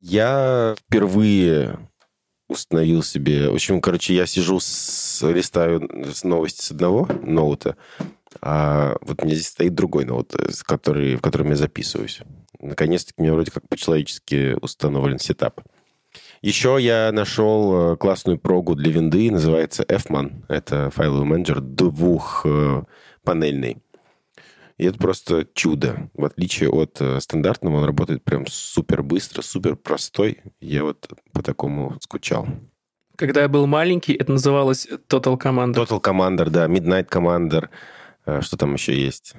Я впервые установил себе... В общем, короче, я сижу, с, листаю с новости с одного ноута, а вот у меня здесь стоит другой ноут, с который, в котором я записываюсь. Наконец-таки у меня вроде как по-человечески установлен сетап. Еще я нашел э, классную прогу для винды, называется Fman. Это файловый менеджер двухпанельный. И это просто чудо. В отличие от э, стандартного, он работает прям супер быстро, супер простой. Я вот по такому скучал. Когда я был маленький, это называлось Total Commander. Total Commander, да, Midnight Commander. Э, что там еще есть?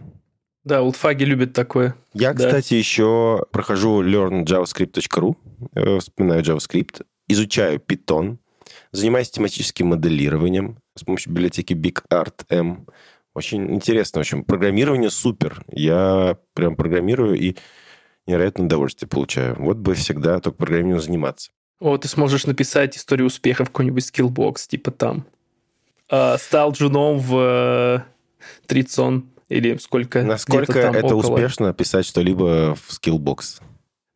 Да, олдфаги любят такое. Я, Да. кстати, еще прохожу learnjavascript.ru, э, вспоминаю JavaScript, изучаю Python, занимаюсь тематическим моделированием с помощью библиотеки BigArtM. Очень интересно, в общем, программирование супер. Я прям программирую и невероятное удовольствие получаю. Вот бы всегда только программированием заниматься. О, ты сможешь написать историю успеха в какой-нибудь Skillbox, типа там. А, стал джуном в э, тридцон или сколько? Насколько там это около. успешно писать что-либо в Skillbox?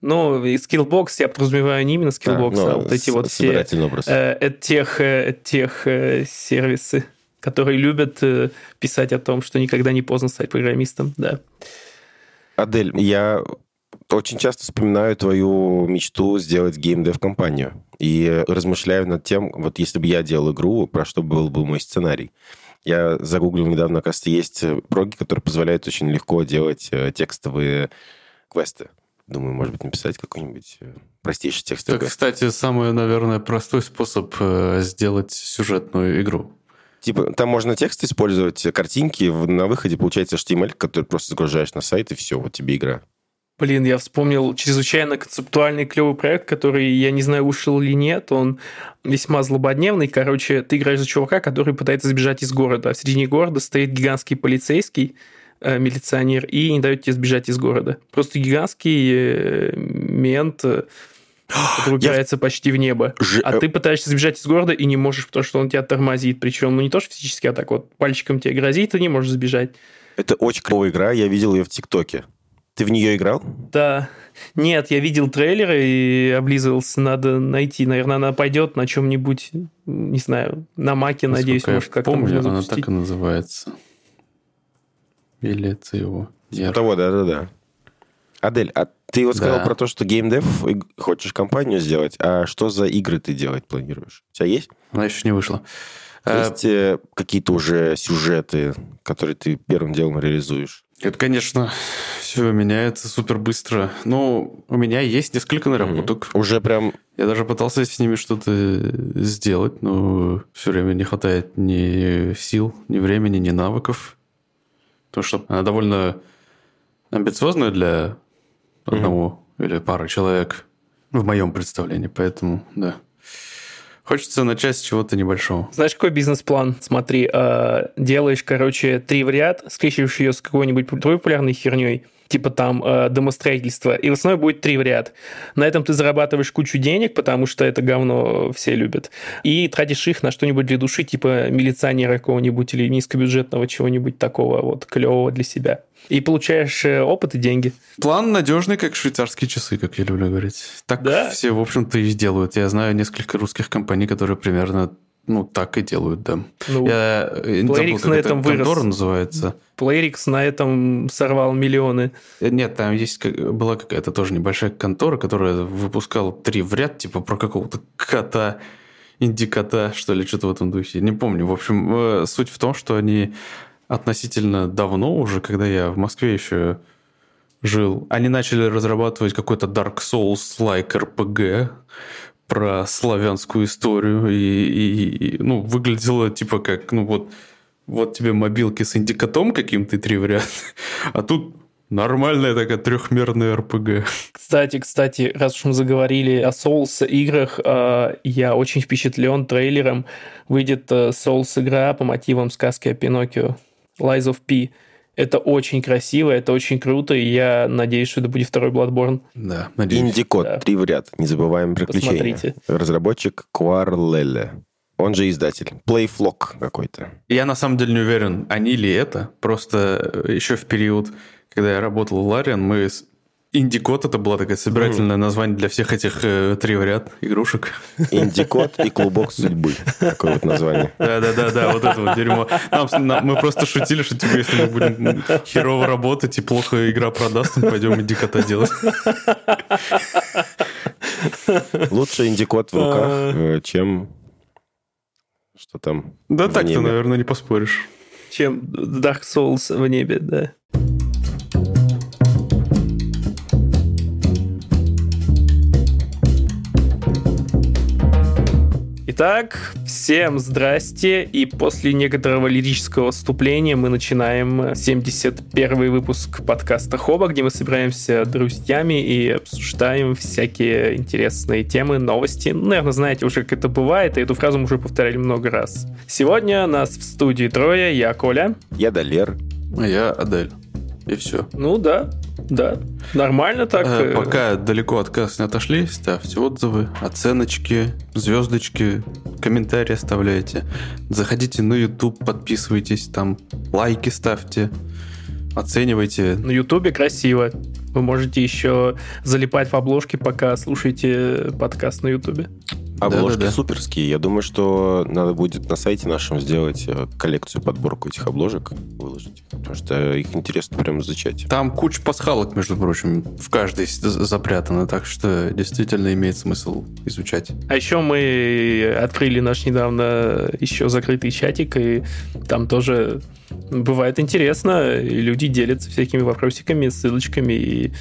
Ну, и Skillbox, я подразумеваю не именно Skillbox, а, ну, вот эти вот все образ. EdTech, EdTech э, сервисы, которые любят э, писать о том, что никогда не поздно стать программистом, да. Адель, я очень часто вспоминаю твою мечту сделать геймдев-компанию. И размышляю над тем, вот если бы я делал игру, про что был бы мой сценарий. Я загуглил недавно, оказывается, есть проги, которые позволяют очень легко делать э, текстовые квесты. Думаю, может быть, написать какой-нибудь э, простейший текстовый Это, квест. кстати, самый, наверное, простой способ сделать сюжетную игру. Типа, там можно текст использовать, э, картинки, на выходе получается HTML, который просто загружаешь на сайт, и все, вот тебе игра. Блин, я вспомнил чрезвычайно концептуальный клевый проект, который, я не знаю, ушел или нет, он весьма злободневный. Короче, ты играешь за чувака, который пытается сбежать из города, а в середине города стоит гигантский полицейский, э, милиционер, и не дает тебе сбежать из города. Просто гигантский э, мент, э, который упирается почти в небо. Ж- А э, ты пытаешься сбежать из города и не можешь, потому что он тебя тормозит. Причем, ну не то, что физически, а так вот пальчиком тебе грозит, и не можешь сбежать. Это очень клевая игра, я видел ее в ТикТоке. Ты в нее играл? Да. Нет, я видел трейлеры и облизывался. Надо найти. Наверное, она пойдет на чем-нибудь, не знаю, на маке, надеюсь, Насколько я может, как-то помню, она так и называется. Или это его? Типа того, да-да-да. Адель, а ты вот сказал Да. про то, что геймдев хочешь компанию сделать, а что за игры ты делать планируешь? У тебя есть? Она еще не вышла. Э, Есть э, какие-то уже сюжеты, которые ты первым делом реализуешь? Это, конечно, все меняется супер быстро. Но у меня есть несколько наработок. Уже прям... Я даже пытался с ними что-то сделать, но все время не хватает ни сил, ни времени, ни навыков. Потому что она довольно амбициозная для одного или пары человек в моем представлении. Поэтому, да. Хочется начать с чего-то небольшого. Знаешь, какой бизнес-план? Смотри, э, делаешь, короче, три в ряд, скрещиваешь ее с какой-нибудь другой популярной херней, типа там э, домостроительство, и в основном будет три в ряд. На этом ты зарабатываешь кучу денег, потому что это говно все любят, и тратишь их на что-нибудь для души, типа милиционера какого-нибудь или низкобюджетного чего-нибудь такого вот клевого для себя. И получаешь э, опыт и деньги. План надежный, как швейцарские часы, как я люблю говорить. Так Да. все, в общем-то, и делают. Я знаю несколько русских компаний, которые примерно ну, так и делают, да. Ну, Я э, не забыл, как на эта этом вырос. называется. Playrix на этом сорвал миллионы. Э, Нет, там есть была какая-то тоже небольшая контора, которая выпускала три в ряд, типа про какого-то кота, инди-кота, что ли, что-то в этом духе. Не помню. В общем, суть в том, что они относительно давно уже, когда я в Москве еще жил, они начали разрабатывать какой-то Dark Souls-like RPG про славянскую историю, и, и- и, ну, выглядело типа как, ну вот, вот тебе мобилки с индикатом каким-то три в ряд, а тут нормальная такая трехмерная РПГ. Кстати, кстати, раз уж мы заговорили о Souls играх, э, я очень впечатлен трейлером. Выйдет э, Souls игра по мотивам сказки о Пиноккио. Lies of P. Это очень красиво, это очень круто, и я надеюсь, что это будет второй Bloodborne. Да, надеюсь. Инди-код, Да. три в ряд. Незабываемые приключения. Посмотрите. Разработчик Quarlele. Он же издатель. Playflock какой-то. Я на самом деле не уверен, они ли это. Просто э, еще в период, когда я работал в Лариан, мы Индикот это было такое собирательное название для всех этих э, три в ряд игрушек. Индикот и клубок судьбы. Такое вот название. Да-да-да, вот это вот дерьмо. Нам, нам- мы просто шутили, что типа, если мы будем херово работать и плохо игра продастся, мы пойдем индикота делать. Лучше индикот в руках, э, чем... Что там? Да так-то, небе. наверное, не поспоришь. Чем Dark Souls в небе, да. Итак, всем здрасте, и после некоторого лирического вступления мы начинаем 71 выпуск подкаста Хоба, где мы собираемся друзьями и обсуждаем всякие интересные темы, новости. Ну, Наверное, знаете уже, как это бывает, и эту фразу мы уже повторяли много раз. Сегодня нас в студии трое, я Коля. Я Далер. А я Адель. И все. Ну да, да, нормально так. Э, э, Пока далеко от касс не отошли, ставьте отзывы, оценочки, звездочки, комментарии оставляйте. Заходите на YouTube, подписывайтесь, там лайки ставьте, оценивайте. На Ютубе красиво. Вы можете еще залипать в обложке, пока слушаете подкаст на Ютубе. Обложки Да-да-да. суперские. Я думаю, что надо будет на сайте нашем сделать э, коллекцию, подборку этих обложек, выложить. Потому что их интересно прям изучать. Там куча пасхалок, между прочим, в каждой запрятана, так что действительно имеет смысл изучать. А еще мы открыли наш недавно еще закрытый чатик, и там тоже бывает интересно, и люди делятся всякими вопросиками, ссылочками и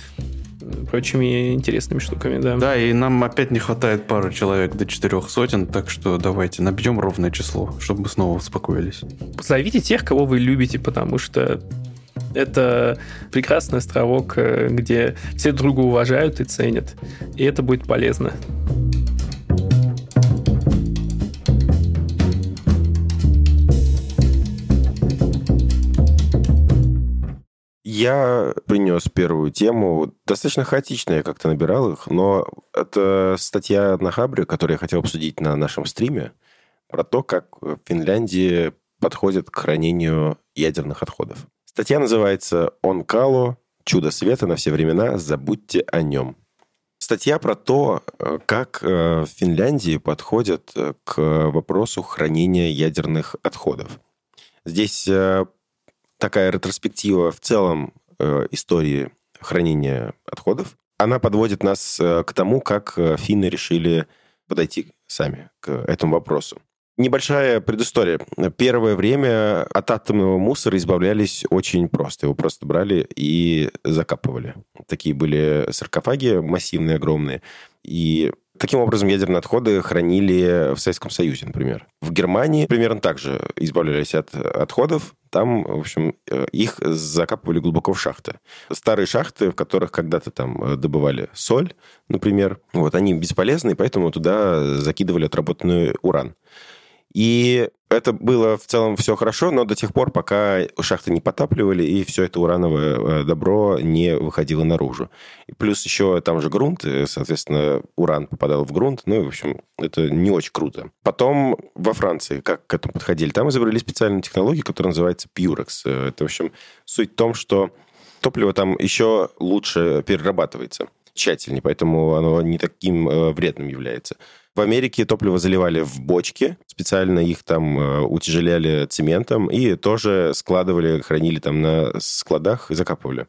прочими интересными штуками, да. Да, и нам опять не хватает пары человек до четырех сотен, так что давайте набьем ровное число, чтобы мы снова успокоились. Зовите тех, кого вы любите, потому что это прекрасный островок, э, где все друг друга уважают и ценят. И это будет полезно. Я принес первую тему. Достаточно хаотично я как-то набирал их, но это статья на Хабре, которую я хотел обсудить на нашем стриме, про то, как в Финляндии подходят к хранению ядерных отходов. Статья называется «Он Кало. Чудо света на все времена. Забудьте о нем». Статья про то, э, как э, в Финляндии подходят э, к вопросу хранения ядерных отходов. Здесь такая ретроспектива в целом э, истории хранения отходов. Она подводит нас э, к тому, как э, финны решили подойти сами к этому вопросу. Небольшая предыстория. Первое время от атомного мусора избавлялись очень просто. Его просто брали и закапывали. Такие были саркофаги массивные, огромные. И таким образом ядерные отходы хранили в Советском Союзе, например. В Германии примерно так же избавлялись от отходов. Там, в общем, э, их закапывали глубоко в шахты. Старые шахты, в которых когда-то там э, добывали соль, например, вот, они бесполезны, поэтому туда закидывали отработанный уран. И это было в целом все хорошо, но до тех пор, пока шахты не потапливали, и все это урановое э, добро не выходило наружу. И плюс еще там же грунт, соответственно, уран попадал в грунт. Ну, и, в общем, это не очень круто. Потом во Франции как к этому подходили? Там изобрели специальную технологию, которая называется Purex. Э, Это, в общем, суть в том, что топливо там еще лучше перерабатывается тщательнее, поэтому оно не таким э, вредным является. В Америке топливо заливали в бочки, специально их там э, утяжеляли цементом и тоже складывали, хранили там на складах и закапывали.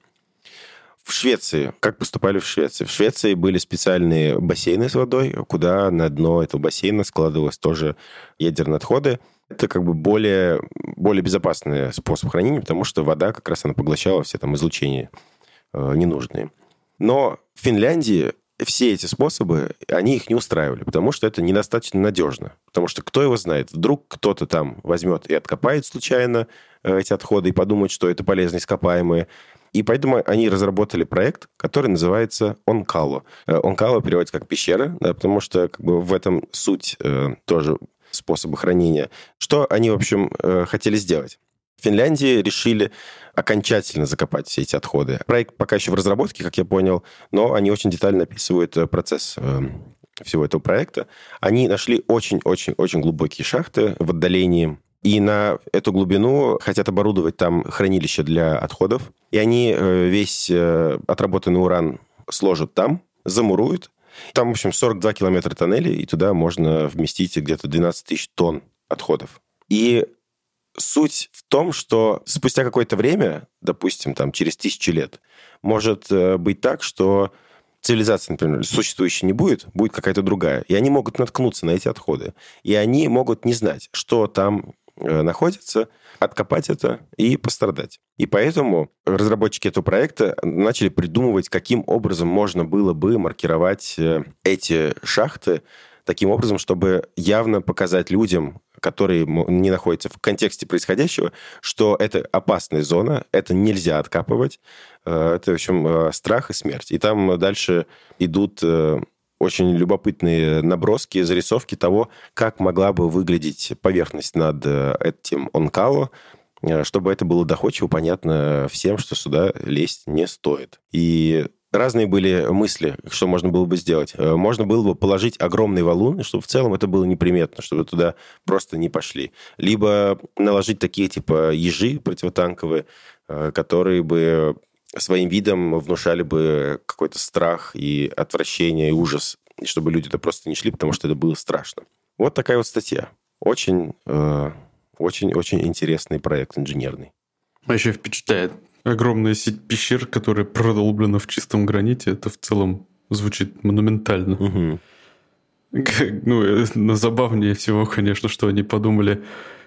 В Швеции, как поступали в Швеции? В Швеции были специальные бассейны с водой, куда на дно этого бассейна складывалось тоже ядерные отходы. Это как бы более, более безопасный способ хранения, потому что вода как раз она поглощала все там излучения э, ненужные. Но в Финляндии все эти способы, они их не устраивали, потому что это недостаточно надежно. Потому что кто его знает, вдруг кто-то там возьмет и откопает случайно э, эти отходы и подумает, что это полезные ископаемые. И поэтому они разработали проект, который называется Онкало. Э, Онкало переводится как пещера, да, потому что как бы в этом суть э, тоже способа хранения. Что они, в общем, э, хотели сделать? В Финляндии решили окончательно закопать все эти отходы. Проект пока еще в разработке, как я понял, но они очень детально описывают э, процесс э, всего этого проекта. Они нашли очень-очень-очень глубокие шахты в отдалении, и на эту глубину хотят оборудовать там хранилище для отходов. И они э, весь отработанный уран сложат там, замуруют. Там, в общем, 42 километра тоннелей, и туда можно вместить где-то 12 тысяч тонн отходов. И суть в том, что спустя какое-то время, допустим, там, через тысячи лет, может э, быть так, что цивилизация, например, существующей не будет, будет какая-то другая. И они могут наткнуться на эти отходы. И они могут не знать, что там э, находится, откопать это и пострадать. И поэтому разработчики этого проекта начали придумывать, каким образом можно было бы маркировать э, эти шахты таким образом, чтобы явно показать людям, которые не находятся в контексте происходящего, что это опасная зона, это нельзя откапывать, э, это, в общем, э, страх и смерть. И там дальше идут э, очень любопытные наброски, зарисовки того, как могла бы выглядеть поверхность над этим онкало, чтобы это было доходчиво, понятно всем, что сюда лезть не стоит. И разные были мысли, что можно было бы сделать. Э, можно было бы положить огромный валун, чтобы в целом это было неприметно, чтобы туда просто не пошли. Либо наложить такие типа ежи противотанковые, э, которые бы своим видом внушали бы какой-то страх и отвращение, и ужас, и чтобы люди это просто не шли, потому что это было страшно. Вот такая вот статья. Очень, э, очень, очень интересный проект инженерный. Еще впечатляет огромная сеть пещер, которая продолблена в чистом граните, это в целом звучит монументально. Угу. Ну, э, на забавнее всего, конечно, что они подумали,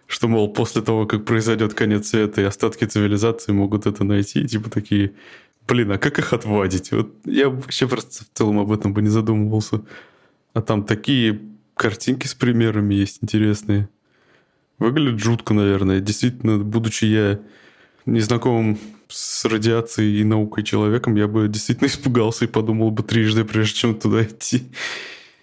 что, мол, после того, как произойдет конец света и остатки цивилизации могут это найти, типа такие, блин, а как их отвадить? Вот я вообще просто в целом об этом бы не задумывался. А там такие картинки с примерами есть интересные. Выглядит жутко, наверное. Действительно, будучи я незнакомым с радиацией и наукой человеком, я бы действительно испугался и подумал бы трижды, прежде чем туда идти.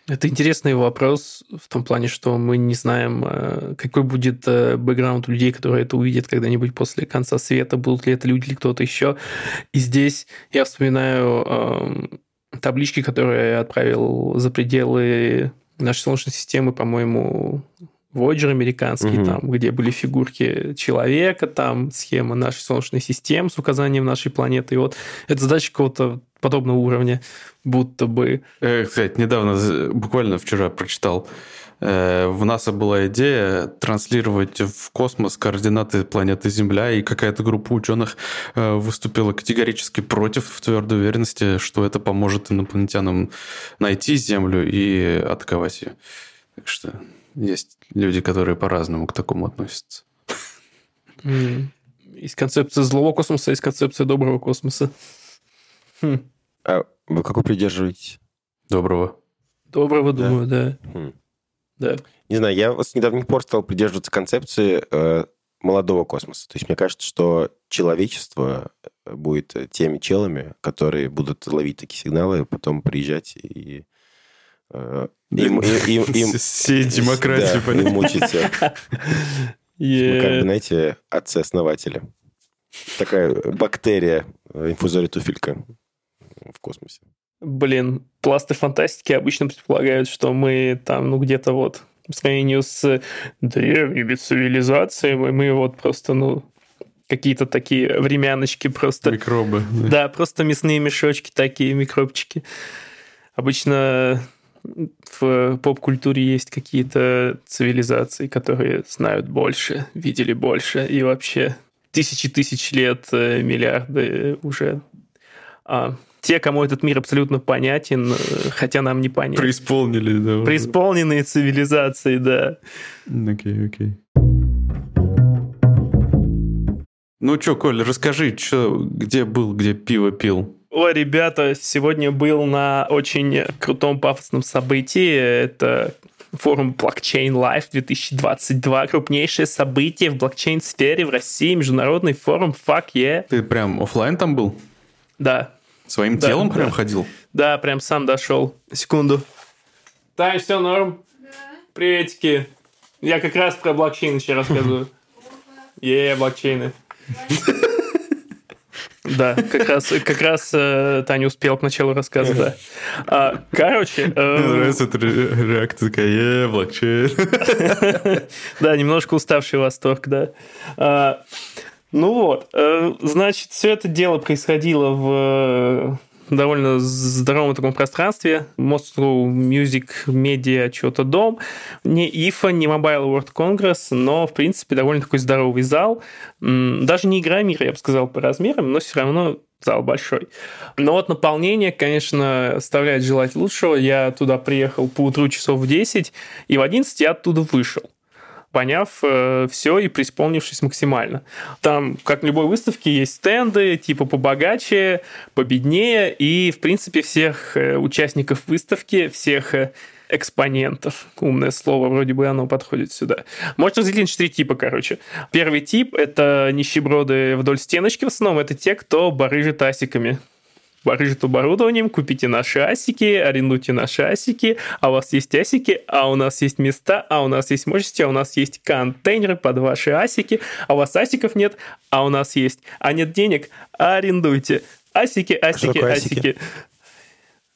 Это интересный вопрос в том плане, что мы не знаем, э, какой будет э, бэкграунд людей, которые это увидят когда-нибудь после конца света, будут ли это люди или кто-то еще. И здесь я вспоминаю э, таблички, которые я отправил за пределы нашей Солнечной системы, по-моему, Voyager американский, угу. там, где были фигурки человека, там схема нашей Солнечной системы с указанием нашей планеты. И вот это задача какого-то подобного уровня, будто бы. Э, кстати, недавно, буквально вчера прочитал, э, в НАСА была идея транслировать в космос координаты планеты Земля, и какая-то группа ученых э, выступила категорически против, в твердой уверенности, что это поможет инопланетянам найти Землю и атаковать ее. Так что есть люди, которые по-разному к такому относятся. Mm. Есть концепция злого космоса, есть концепция доброго космоса. Хм. А вы какой придерживаетесь? Доброго. Доброго, да? думаю, да. Хм. Да. Не знаю, я с недавних пор стал придерживаться концепции э, молодого космоса. То есть мне кажется, что человечество будет теми челами, которые будут ловить такие сигналы, потом приезжать и Э, им, им, им, Все демократии, да, и мучиться. Yeah. Мы как бы, знаете, отцы-основатели. Такая бактерия, э, инфузория туфелька в космосе. Блин, пласты фантастики обычно предполагают, что мы там, ну, где-то вот по сравнению с древними цивилизациями, мы вот просто, ну, какие-то такие времяночки просто. Микробы. Да, да просто мясные мешочки такие, микробчики. Обычно в поп-культуре есть какие-то цивилизации, которые знают больше, видели больше, и вообще тысячи тысяч лет, э, миллиарды уже. А те, кому этот мир абсолютно понятен, э, хотя нам не понятен. Преисполнили, да. Преисполненные цивилизации, да. Окей, окей. Ну что, Коль, расскажи, чё, где был, где пиво пил? Ой, ребята, сегодня был на очень крутом пафосном событии. Это форум Blockchain Live 2022. Крупнейшее событие в блокчейн-сфере в России. Международный форум. Fuck yeah. Ты прям офлайн там был? Да. Своим да, телом да. прям ходил? Да, прям сам дошел. Секунду. Тань, все норм? Да. Приветики. Я как раз про блокчейн еще рассказываю. Е, блокчейны. Да, как раз, как раз э, Таня успел к началу рассказа, да. А, короче... Э, Мне нравится эта реакция такая, блокчейн. Да, немножко уставший восторг, да. А, ну вот, э, значит, все это дело происходило в довольно здоровом таком пространстве. Moscow Music Media что-то дом. Не IFA, не Mobile World Congress, но, в принципе, довольно такой здоровый зал. Даже не игра мира, я бы сказал, по размерам, но все равно зал большой. Но вот наполнение, конечно, оставляет желать лучшего. Я туда приехал по утру часов в 10, и в 11 я оттуда вышел поняв э, все и преисполнившись максимально. Там, как в любой выставке, есть стенды, типа побогаче, победнее, и, в принципе, всех э, участников выставки, всех э, экспонентов. Умное слово, вроде бы оно подходит сюда. Можно разделить на четыре типа, короче. Первый тип — это нищеброды вдоль стеночки в основном. Это те, кто барыжит асиками барыжит оборудованием, купите наши асики, арендуйте наши асики, а у вас есть асики, а у нас есть места, а у нас есть мощности, а у нас есть контейнеры под ваши асики, а у вас асиков нет, а у нас есть. А нет денег, арендуйте. Асики, асики, асики.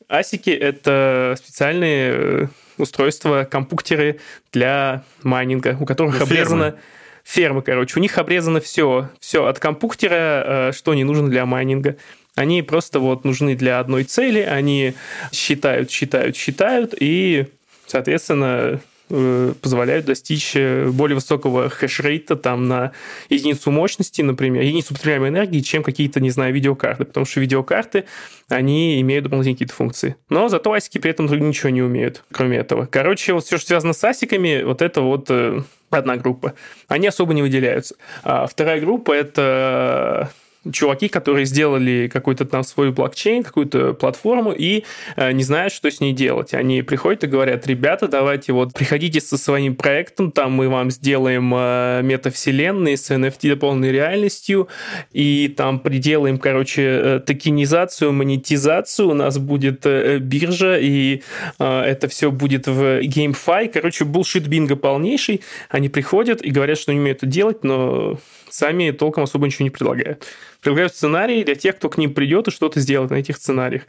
Асики — это специальные э, устройства, компьютеры для майнинга, у которых ну, обрезано... Фермы, короче. У них обрезано все. Все от компьютера, э, что не нужно для майнинга. Они просто вот нужны для одной цели, они считают, считают, считают, и, соответственно, э, позволяют достичь э, более высокого хешрейта там на единицу мощности, например, единицу потребляемой энергии, чем какие-то, не знаю, видеокарты, потому что видеокарты, они имеют дополнительные какие-то функции. Но зато асики при этом ничего не умеют, кроме этого. Короче, вот все, что связано с асиками, вот это вот э, одна группа. Они особо не выделяются. А вторая группа – это чуваки, которые сделали какой-то там свой блокчейн, какую-то платформу и э, не знают, что с ней делать. Они приходят и говорят, ребята, давайте вот приходите со своим проектом, там мы вам сделаем э, метавселенные с NFT полной реальностью и там приделаем, короче, э, токенизацию, монетизацию, у нас будет э, биржа и э, это все будет в GameFi. Короче, булшит бинго полнейший. Они приходят и говорят, что не умеют это делать, но сами толком особо ничего не предлагают. Предлагают сценарии для тех, кто к ним придет и что-то сделает на этих сценариях.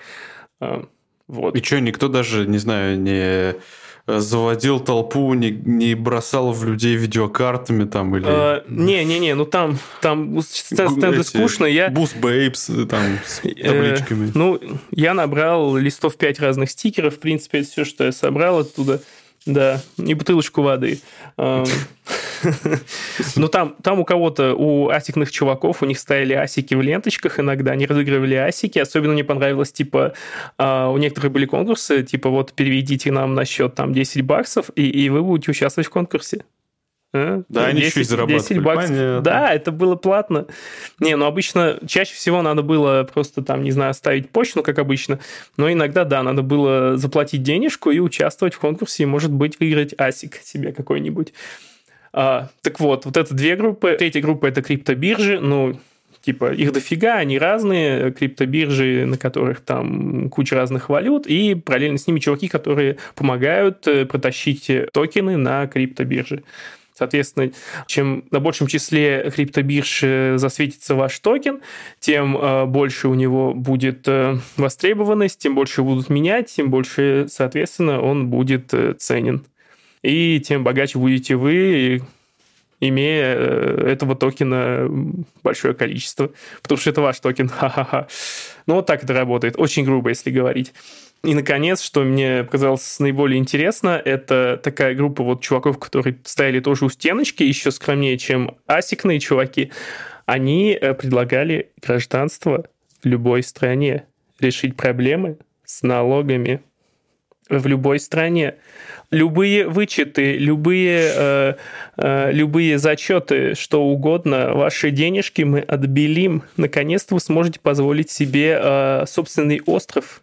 А, вот. И что, никто даже, не знаю, не заводил толпу, не, не бросал в людей видеокартами там или... А, Не-не-не, ну там, там стенды скучно. Я... Boost Babes там с э, табличками. Ну, я набрал листов 5 разных стикеров. В принципе, это все, что я собрал оттуда. Да, и бутылочку воды. Ну, там, там у кого-то, у асикных чуваков, у них стояли асики в ленточках иногда, они разыгрывали асики. Особенно мне понравилось, типа, а, у некоторых были конкурсы, типа, вот переведите нам на счет там 10 баксов, и, и вы будете участвовать в конкурсе. А? Да, 10, они еще и зарабатывали. баксов. Да, это было платно. Не, ну обычно, чаще всего надо было просто там, не знаю, ставить почту, как обычно, но иногда, да, надо было заплатить денежку и участвовать в конкурсе, и, может быть, выиграть асик себе какой-нибудь. А, так вот, вот это две группы. Третья группа – это криптобиржи, ну, типа, их дофига, они разные, криптобиржи, на которых там куча разных валют, и параллельно с ними чуваки, которые помогают э, протащить токены на криптобиржи. Соответственно, чем на большем числе криптобирж э, засветится ваш токен, тем э, больше у него будет э, востребованность, тем больше будут менять, тем больше, соответственно, он будет ценен. И тем богаче будете вы, имея этого токена большое количество. Потому что это ваш токен. Ха-ха-ха. Ну, вот так это работает. Очень грубо, если говорить. И, наконец, что мне показалось наиболее интересно, это такая группа вот чуваков, которые стояли тоже у стеночки, еще скромнее, чем асикные чуваки. Они э, предлагали гражданство в любой стране, решить проблемы с налогами в любой стране. Любые вычеты, любые, э, э, любые зачеты, что угодно, ваши денежки мы отбелим. Наконец-то вы сможете позволить себе э, собственный остров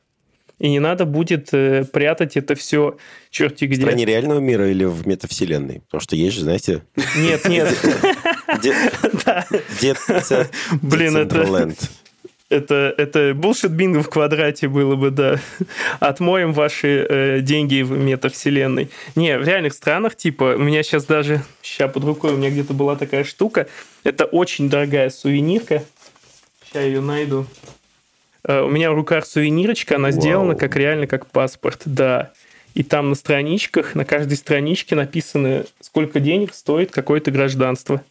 и не надо будет э, прятать это все черти где. В стране реального мира или в метавселенной? Потому что есть же, знаете... Нет, нет. Блин, это... Это, это bullshit бинго в квадрате было бы, да. Отмоем ваши э, деньги в метавселенной. Не, в реальных странах, типа, у меня сейчас даже, сейчас под рукой у меня где-то была такая штука. Это очень дорогая сувенирка. Сейчас ее найду. Э, у меня в руках сувенирочка, она Вау. сделана как реально как паспорт, да. И там на страничках, на каждой страничке написано, сколько денег стоит какое-то гражданство,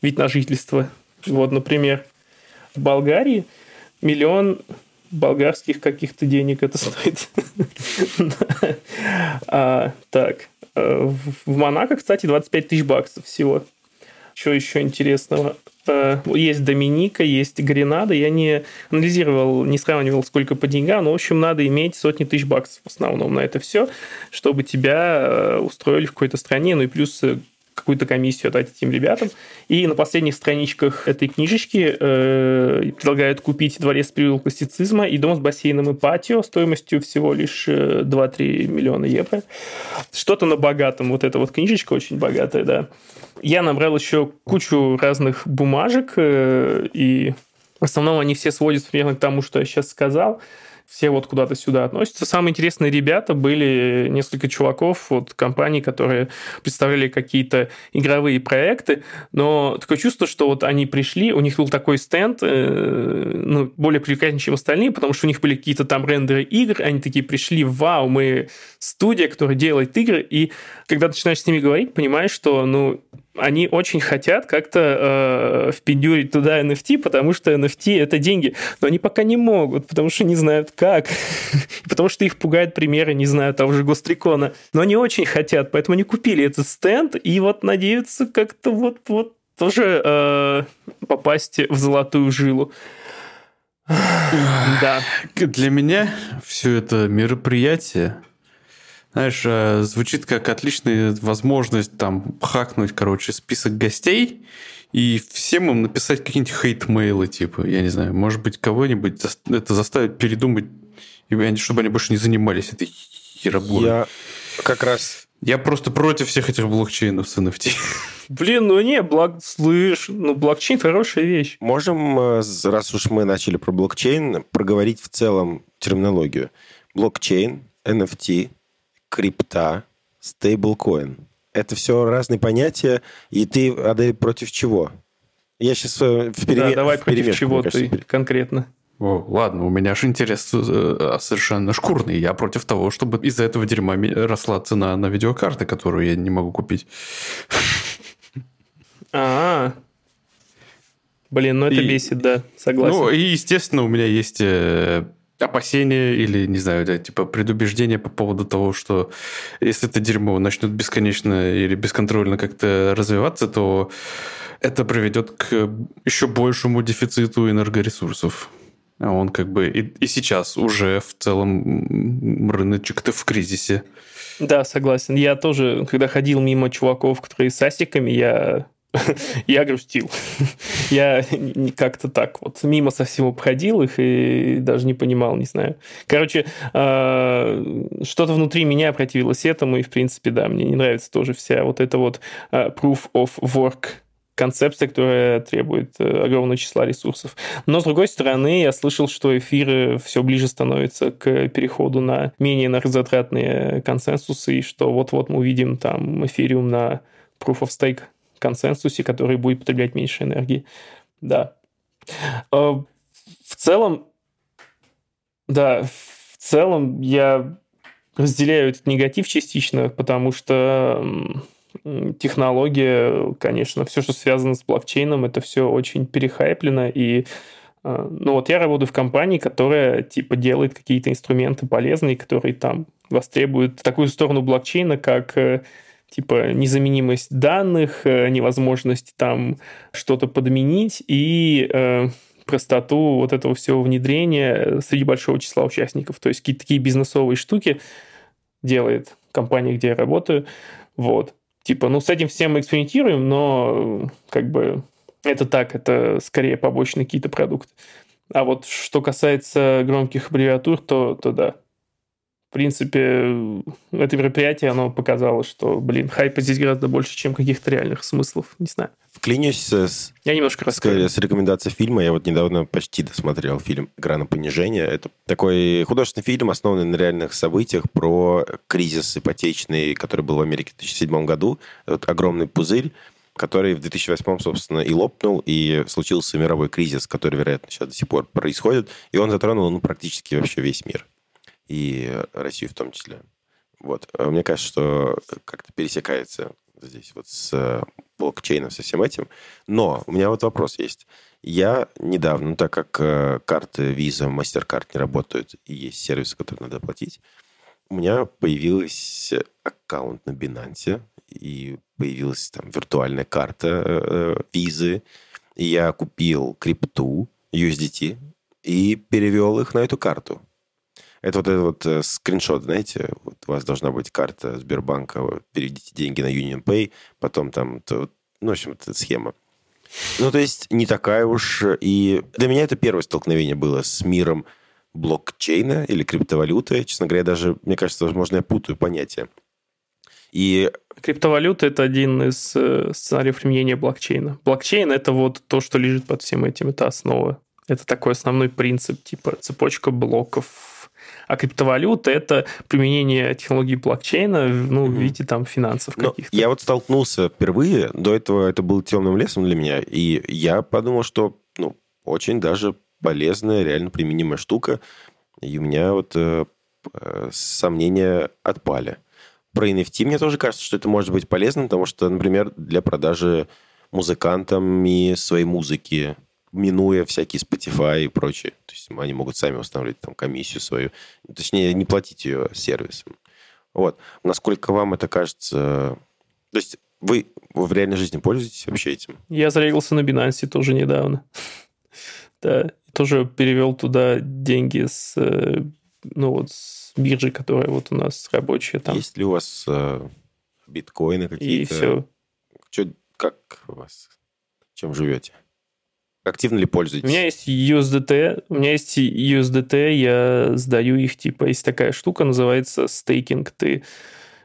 вид на жительство. Вот, например, в Болгарии миллион болгарских каких-то денег это стоит. А, так. Э, в Монако, кстати, 25 тысяч баксов всего. Что еще интересного? Э, есть Доминика, есть Гренада. Я не анализировал, не сравнивал, сколько по деньгам, но, в общем, надо иметь сотни тысяч баксов в основном на это все, чтобы тебя э, устроили в какой-то стране. Ну и плюс какую-то комиссию отдать этим ребятам. И на последних страничках этой книжечки э, предлагают купить дворец привил классицизма и дом с бассейном и патио стоимостью всего лишь 2-3 э, миллиона евро. Что-то на богатом. Вот эта вот книжечка очень богатая, да. Я набрал еще кучу разных бумажек, э, и в основном они все сводятся примерно к тому, что я сейчас сказал все вот куда-то сюда относятся. Самые интересные ребята были несколько чуваков от компаний, которые представляли какие-то игровые проекты, но такое чувство, что вот они пришли, у них был такой стенд, э, ну, более привлекательный, чем остальные, потому что у них были какие-то там рендеры игр, они такие пришли, вау, мы студия, которая делает игры, и когда начинаешь с ними говорить, понимаешь, что, ну, они очень хотят как-то э, впендюрить туда NFT, потому что NFT это деньги, но они пока не могут, потому что не знают как, потому что их пугают примеры, не знаю, того же Гострикона, но они очень хотят, поэтому они купили этот стенд и вот надеются как-то вот вот тоже э, попасть в золотую жилу. Да. Для меня все это мероприятие знаешь, э, звучит как отличная возможность там хакнуть, короче, список гостей и всем им написать какие-нибудь хейт-мейлы, типа, я не знаю, может быть, кого-нибудь это заставит передумать, чтобы они больше не занимались этой херобурой. Я как раз... Я просто против всех этих блокчейнов с NFT. Блин, ну не, блок... слышь, ну блокчейн хорошая вещь. Можем, э, раз уж мы начали про блокчейн, проговорить в целом терминологию. Блокчейн, NFT, крипта, стейблкоин. Это все разные понятия, и ты, Адель, против чего? Я сейчас э, в переме... Да, давай в против чего кажется, ты конкретно. О, ладно, у меня же интерес э, совершенно шкурный. Я против того, чтобы из-за этого дерьма росла цена на видеокарты, которую я не могу купить. А, Блин, ну это и, бесит, да, согласен. Ну, и, естественно, у меня есть э, опасения или, не знаю, да, типа предубеждения по поводу того, что если это дерьмо начнет бесконечно или бесконтрольно как-то развиваться, то это приведет к еще большему дефициту энергоресурсов. А он как бы и, и сейчас уже в целом рыночек-то в кризисе. Да, согласен. Я тоже, когда ходил мимо чуваков, которые с асиками, я я грустил. я как-то так вот мимо совсем обходил их и даже не понимал, не знаю. Короче, а, что-то внутри меня противилось этому, и, в принципе, да, мне не нравится тоже вся вот эта вот а, proof of work концепция, которая требует э, огромного числа ресурсов. Но, с другой стороны, я слышал, что эфиры все ближе становятся к переходу на менее энергозатратные консенсусы, и что вот-вот мы увидим там эфириум на Proof of Stake консенсусе, который будет потреблять меньше энергии. Да. А, в целом, да, в целом я разделяю этот негатив частично, потому что технология, конечно, все, что связано с блокчейном, это все очень перехайплено, и а, ну вот я работаю в компании, которая типа делает какие-то инструменты полезные, которые там востребуют такую сторону блокчейна, как э, типа незаменимость данных, э, невозможность там что-то подменить и э, простоту вот этого всего внедрения среди большого числа участников. То есть какие-то такие бизнесовые штуки делает компания, где я работаю. Вот. Типа, ну, с этим всем мы экспериментируем, но как бы это так, это скорее побочные какие-то продукты. А вот что касается громких аббревиатур, то, то да, в принципе, это мероприятие, оно показало, что, блин, хайпа здесь гораздо больше, чем каких-то реальных смыслов. Не знаю. Вклинюсь с, Я немножко раскрою. с рекомендацией фильма. Я вот недавно почти досмотрел фильм «Игра на понижение». Это такой художественный фильм, основанный на реальных событиях про кризис ипотечный, который был в Америке в 2007 году. Вот огромный пузырь, который в 2008, собственно, и лопнул, и случился мировой кризис, который, вероятно, сейчас до сих пор происходит, и он затронул ну, практически вообще весь мир и Россию в том числе. Вот. А мне кажется, что как-то пересекается здесь вот с э, блокчейном, со всем этим. Но у меня вот вопрос есть. Я недавно, ну, так как э, карты Visa, MasterCard не работают, и есть сервисы, которые надо оплатить, у меня появился аккаунт на Binance, и появилась там виртуальная карта э, Visa, и я купил крипту USDT и перевел их на эту карту. Это вот этот вот э, скриншот, знаете, вот у вас должна быть карта Сбербанка, переведите деньги на Union Pay, потом там, то, ну, в общем, это схема. Ну, то есть не такая уж... И для меня это первое столкновение было с миром блокчейна или криптовалюты. Честно говоря, даже, мне кажется, возможно, я путаю понятия. И Криптовалюта – это один из э, сценариев применения блокчейна. Блокчейн – это вот то, что лежит под всем этим, это основа. Это такой основной принцип, типа цепочка блоков, а криптовалюта – это применение технологии блокчейна ну, в виде там финансов каких-то. Я вот столкнулся впервые, до этого это был темным лесом для меня, и я подумал, что ну, очень даже полезная, реально применимая штука, и у меня вот э, э сомнения отпали. Про NFT мне тоже кажется, что это может быть полезным, потому что, например, для продажи музыкантами своей музыки, минуя всякие Spotify и прочее. То есть они могут сами устанавливать там комиссию свою. Точнее, не платить ее сервисом. Вот. Насколько вам это кажется... То есть вы в реальной жизни пользуетесь вообще этим? Я зарегался на Binance тоже недавно. да, тоже перевел туда деньги с, э, ну вот, с биржи, которая вот у нас рабочая там. Есть ли у вас э, биткоины какие-то? И все. Что, как у вас? Чем живете? Активно ли пользуетесь? У меня есть USDT, у меня есть USDT, я сдаю их, типа, есть такая штука, называется стейкинг. Ты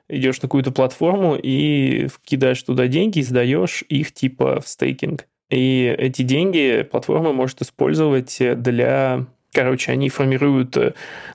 идешь на какую-то платформу и кидаешь туда деньги, сдаешь их, типа, в стейкинг. И эти деньги платформа может использовать для Короче, они формируют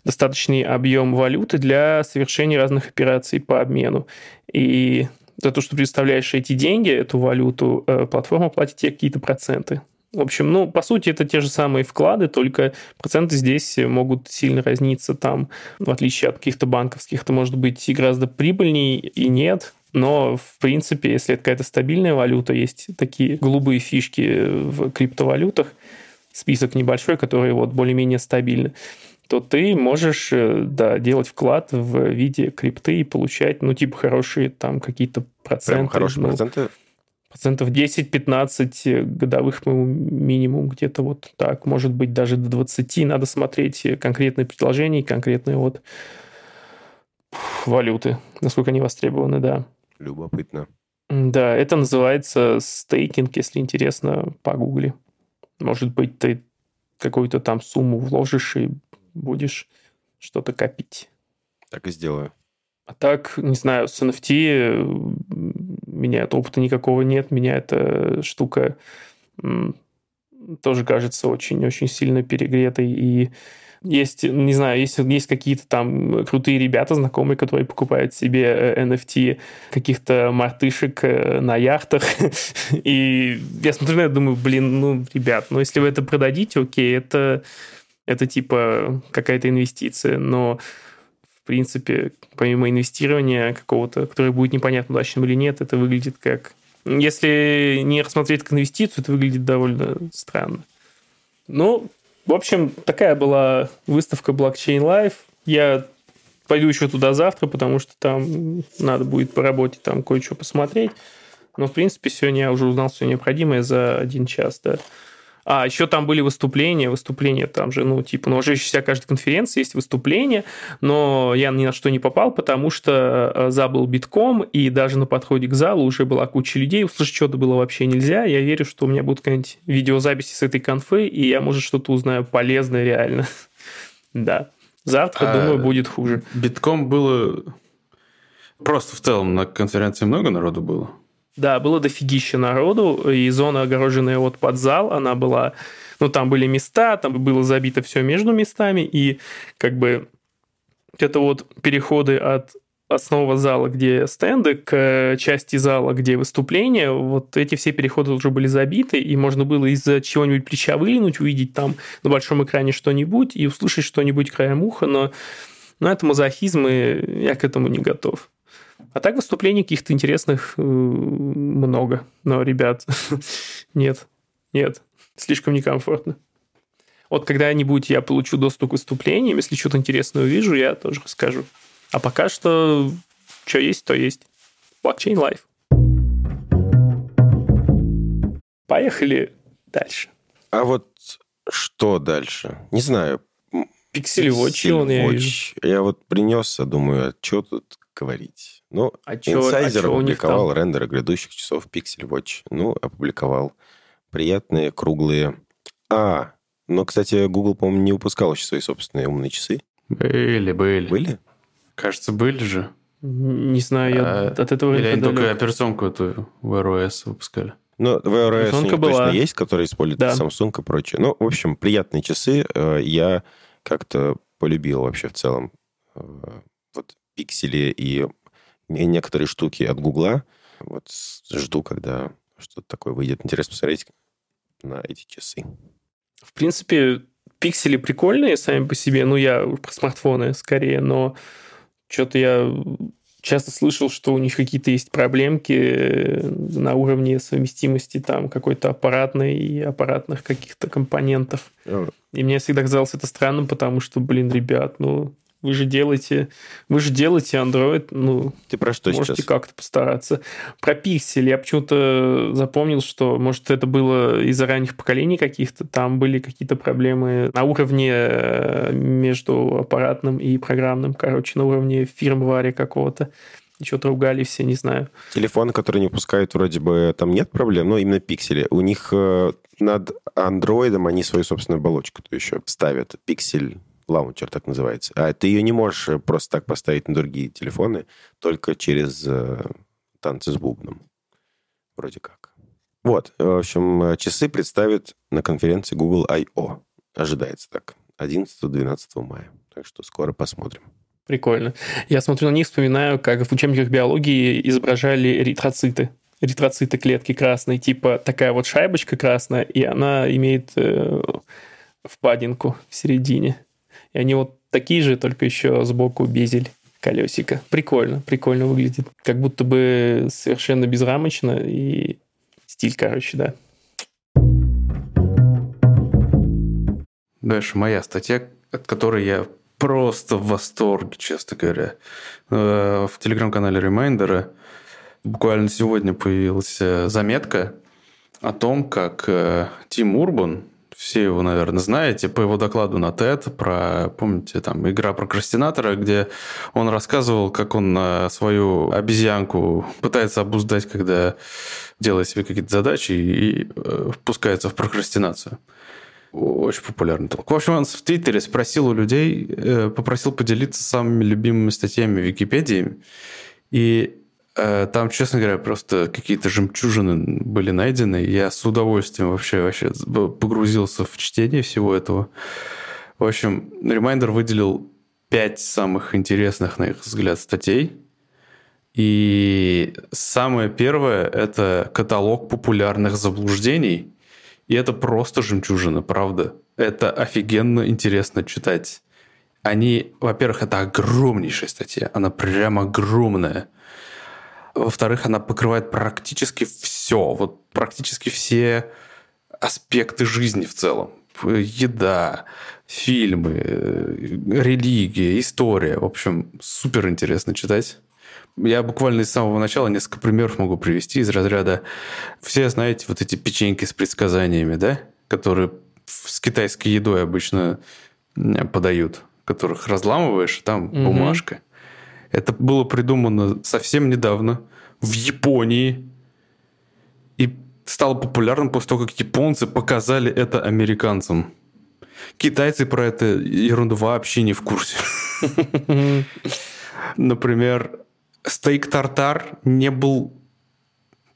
достаточный объем валюты для совершения разных операций по обмену. И за то, что представляешь эти деньги, эту валюту, э, платформа платит тебе какие-то проценты. В общем, ну, по сути, это те же самые вклады, только проценты здесь могут сильно разниться там, в отличие от каких-то банковских, это может быть и гораздо прибыльнее, и нет. Но, в принципе, если это какая-то стабильная валюта, есть такие голубые фишки в криптовалютах, список небольшой, который вот более-менее стабильный, то ты можешь, э, да, делать вклад в виде крипты и получать, ну, типа, хорошие там какие-то проценты. Прям хорошие ну, проценты? Процентов 10-15 годовых минимум, где-то вот так, может быть, даже до 20. Надо смотреть конкретные предложения, конкретные вот валюты, насколько они востребованы, да. Любопытно. Да, это называется стейкинг, если интересно, погугли. Может быть, ты какую-то там сумму вложишь и будешь что-то копить. Так и сделаю. А так, не знаю, с NFT меня это опыта никакого нет, меня эта штука тоже кажется очень-очень сильно перегретой и есть, не знаю, есть, есть какие-то там крутые ребята, знакомые, которые покупают себе NFT э, каких-то мартышек э, на яхтах. И я смотрю на это, думаю, блин, ну, ребят, ну, если вы это продадите, окей, это, это типа какая-то инвестиция, но в принципе, помимо инвестирования какого-то, которое будет непонятно, удачным или нет, это выглядит как... Если не рассмотреть как инвестицию, это выглядит довольно странно. Ну, в общем, такая была выставка Blockchain Live. Я пойду еще туда завтра, потому что там надо будет по работе там кое-что посмотреть. Но, в принципе, сегодня я уже узнал все необходимое за один час, да. А еще там были выступления, выступления там же, ну, типа, ну, уже вся каждой конференции есть выступления, но я ни на что не попал, потому что э, забыл битком, и даже на подходе к залу уже была куча людей, услышать что-то было вообще нельзя. Я верю, что у меня будут какие-нибудь видеозаписи с этой конфы, и я, может, что-то узнаю полезное реально. Да. Завтра, а думаю, будет хуже. Битком было... Просто в целом на конференции много народу было? Да, было дофигища народу, и зона, огороженная вот под зал, она была... Ну, там были места, там было забито все между местами, и как бы это вот переходы от основного зала, где стенды, к части зала, где выступления, вот эти все переходы уже были забиты, и можно было из-за чего-нибудь плеча вылинуть, увидеть там на большом экране что-нибудь и услышать что-нибудь краем уха, но, но это мазохизм, и я к этому не готов. А так выступлений каких-то интересных э, много. Но, ребят, нет, нет, слишком некомфортно. Вот когда-нибудь я получу доступ к выступлениям, если что-то интересное увижу, я тоже расскажу. А пока что, что есть, то есть. Blockchain Life. Поехали дальше. А вот что дальше? Не знаю. Pixel Watch, он я вижу. Я вот принес, а думаю, а что тут говорить? Ну, А чё- а у них опубликовал там? рендеры грядущих часов Pixel Watch. Ну, опубликовал. Приятные, круглые. А, ну, кстати, Google, по-моему, не выпускал еще свои собственные умные часы. Были, были. Были? Кажется, были же. Не знаю, я А, от этого Или они только операционку эту в iOS выпускали. Ну, в iOS у них была. точно есть, которые используют Да. Samsung и прочее. Ну, в общем, приятные часы. Э, Я как-то полюбил вообще в целом э, вот пиксели и не- некоторые штуки от Гугла. Вот жду, когда что-то такое выйдет. Интересно посмотреть на эти часы. В принципе, пиксели прикольные сами по себе. Ну, я про смартфоны скорее, но что-то я часто слышал, что у них какие-то есть проблемки э, на уровне совместимости там какой-то аппаратной и аппаратных каких-то компонентов. Э, И мне всегда казалось это странным, потому что, блин, ребят, ну, вы же делаете, вы же делаете Android, ну, Ты про что Можете сейчас? как-то постараться. Про пиксель я почему-то запомнил, что, может, это было из-за ранних поколений каких-то. Там были какие-то проблемы на уровне э, между аппаратным и программным. Короче, на уровне фирмваре какого-то. Что-то ругали все, не знаю. Телефоны, которые не выпускают, вроде бы там нет проблем, но именно пиксели. У них э, над андроидом они свою собственную оболочку-то еще ставят. Пиксель лаунчер так называется. А ты ее не можешь э, просто так поставить на другие телефоны, только через э, танцы с бубном. Вроде как. Вот, в общем, э, часы представят на конференции Google I.O. Ожидается так. 11-12 мая. Так что скоро посмотрим. Прикольно. Я смотрю на них, вспоминаю, как в учебниках биологии изображали эритроциты. Эритроциты клетки красной. Типа такая вот шайбочка красная, и она имеет э, впадинку в середине. И они вот такие же, только еще сбоку безель колесика. Прикольно, прикольно выглядит. Как будто бы совершенно безрамочно и стиль, короче, да. Дальше моя статья, от которой я просто в восторге, честно говоря. Э, В телеграм-канале Reminder а буквально сегодня появилась э, заметка о том, как э, Тим Урбан, все его, наверное, знаете, по его докладу на TED про, помните, там, игра прокрастинатора, где он рассказывал, как он э, свою обезьянку пытается обуздать, когда делает себе какие-то задачи и э, впускается в прокрастинацию. Очень популярный толк. В общем, он в Твиттере спросил у людей, э, попросил поделиться самыми любимыми статьями в Википедии. И там, честно говоря, просто какие-то жемчужины были найдены. Я с удовольствием вообще, вообще погрузился в чтение всего этого. В общем, Reminder выделил пять самых интересных, на их взгляд, статей. И самое первое – это каталог популярных заблуждений – и это просто жемчужина, правда. Это офигенно интересно читать. Они, во-первых, это огромнейшая статья. Она прям огромная. Во-вторых, она покрывает практически все. Вот практически все аспекты жизни в целом. Еда, фильмы, религия, история. В общем, супер интересно читать. Я буквально с самого начала несколько примеров могу привести из разряда... Все знаете вот эти печеньки с предсказаниями, да? Которые с китайской едой обычно подают. Которых разламываешь, там Мгм. бумажка. Это было придумано совсем недавно в Японии. И стало популярным после того, как японцы показали это американцам. Китайцы про это ерунду вообще не в курсе. Например, стейк тартар не был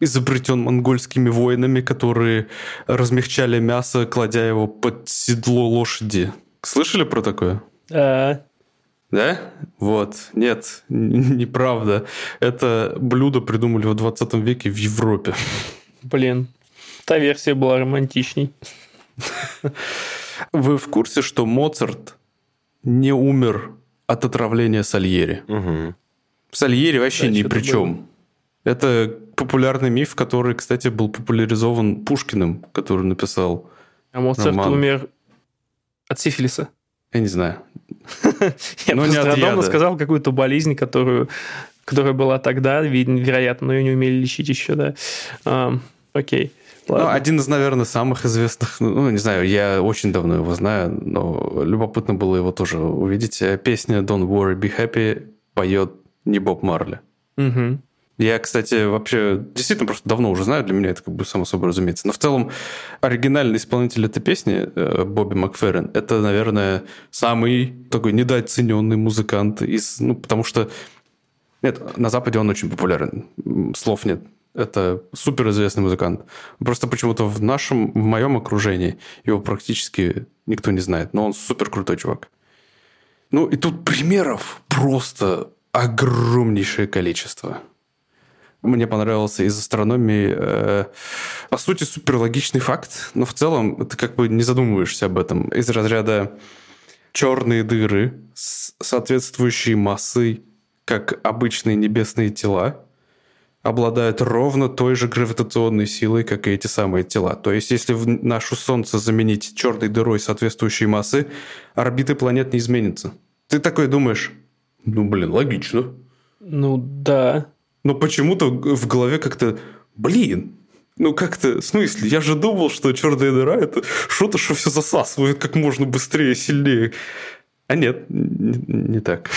изобретен монгольскими воинами, которые размягчали мясо, кладя его под седло лошади. Слышали про такое? А, Да? Вот. Нет, неправда. Это блюдо придумали в 20 веке в Европе. блин, та версия была романтичней. Вы в курсе, что Моцарт не умер от отравления Сальери? Мгм. Сальери вообще Да, ни при чем. Это популярный миф, который, кстати, был популяризован Пушкиным, который написал, А Моцарт Роман. умер от сифилиса. Я не знаю, Я Ну, просто рандомно сказал какую-то болезнь, которую, которая была тогда, вероятно, но ее не умели лечить еще, да. Окей. Ну, один из, наверное, самых известных, ну, не знаю, я очень давно его знаю, но любопытно было его тоже увидеть. Песня Don't Worry, Be Happy поет не Боб Марли. Мгм. Я, кстати, вообще действительно просто давно уже знаю, для меня это как бы само собой разумеется. Но в целом оригинальный исполнитель этой песни, э, Бобби Макферрин, это, наверное, самый такой недооцененный музыкант из... Ну, потому что... Нет, на Западе он очень популярен. Слов нет. Это суперизвестный музыкант. Просто почему-то в нашем, в моем окружении его практически никто не знает. Но он супер крутой чувак. Ну, и тут примеров просто огромнейшее количество. Мне понравился из астрономии, э, по сути, суперлогичный факт, но в целом ты как бы не задумываешься об этом. Из разряда черные дыры с соответствующей массой, как обычные небесные тела, обладают ровно той же гравитационной силой, как и эти самые тела. То есть, если в нашу Солнце заменить черной дырой соответствующей массы, орбиты планет не изменятся. Ты такой думаешь, ну, блин, логично. Ну, да. Но почему-то в голове как-то, блин, ну как-то, в смысле, я же думал, что черная дыра это что-то, что все засасывает как можно быстрее, сильнее. А нет, не, не так.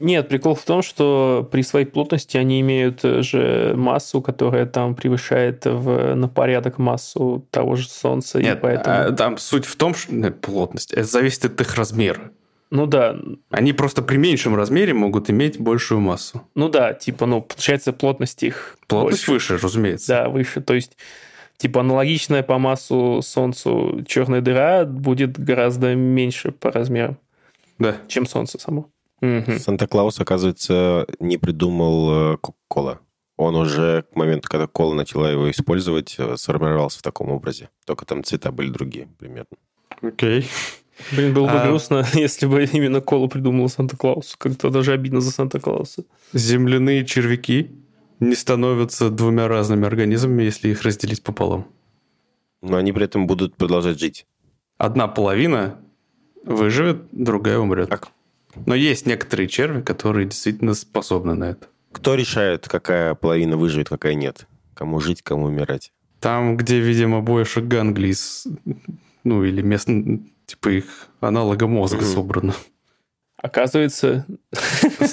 Нет, прикол в том, что при своей плотности они имеют же массу, которая там превышает в, на порядок массу того же Солнца. и Нет, поэтому... а там суть в том, что нет, плотность, это зависит от их размера. Ну да, Они просто при меньшем размере могут иметь большую массу. ну да, типа, ну, получается, плотность их Плотность больше. выше, разумеется. Да, выше. То есть, типа, аналогичная по массу Солнцу черная дыра будет гораздо меньше по размерам, Да. чем Солнце само. Санта-Клаус, оказывается, не придумал э, Кока-Кола. Он уже к моменту, когда Кола начала его использовать, э, сформировался в таком образе. Только там цвета были другие примерно. Окей. Блин, было бы А- грустно, если бы именно Колу придумал Санта-Клаусу. Как-то даже обидно за Санта-Клауса. Земляные червяки не становятся двумя разными организмами, если их разделить пополам. Но они при этом будут продолжать жить. Одна половина выживет, другая умрет. Так. Но есть некоторые черви, которые действительно способны на это. Кто решает, какая половина выживет, какая нет? Кому жить, кому умирать? Там, где, видимо, больше ганглий, ну, или мест, типа их аналога мозга Мгм. собрано. Оказывается,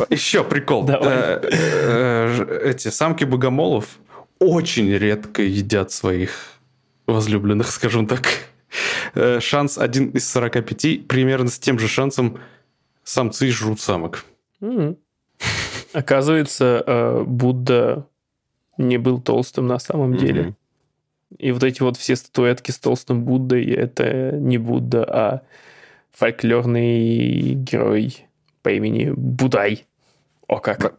Еще прикол. Э, э, Эти самки богомолов очень редко едят своих возлюбленных, скажем так. Э, Шанс один из 45, примерно с тем же шансом самцы жрут самок. оказывается, Будда не был толстым на самом деле. И вот эти вот все статуэтки с толстым Буддой, это не Будда, а фольклорный герой по имени Будай. О как.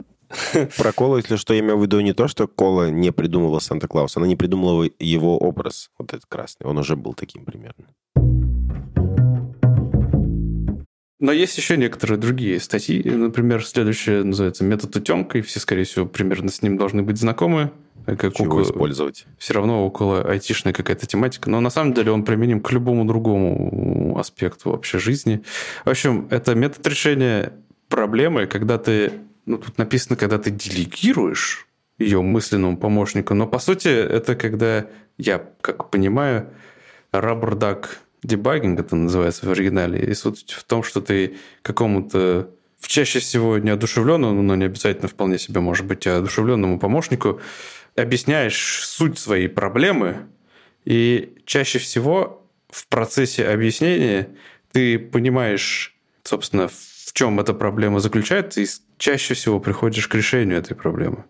Про Колу, если что, я имею в виду не то, что Кола не придумала Санта-Клауса, она не придумала его образ, вот этот красный. Он уже был таким примерно. Но есть еще некоторые другие статьи. Например, следующая называется «Метод утемка», и все, скорее всего, примерно с ним должны быть знакомы. Так Как Чего около- использовать? все равно около айтишная какая-то тематика, но на самом деле он применим к любому другому аспекту вообще жизни. В общем, это метод решения проблемы, когда ты, ну тут написано, когда ты делегируешь ее мысленному помощнику, но по сути это когда, я как понимаю, rubber duck дебагинг это называется в оригинале, и суть в том, что ты какому-то чаще всего неодушевленному, но не обязательно вполне себе может быть одушевленному помощнику объясняешь суть своей проблемы, и чаще всего в процессе объяснения ты понимаешь, собственно, в чем эта проблема заключается, и чаще всего приходишь к решению этой проблемы.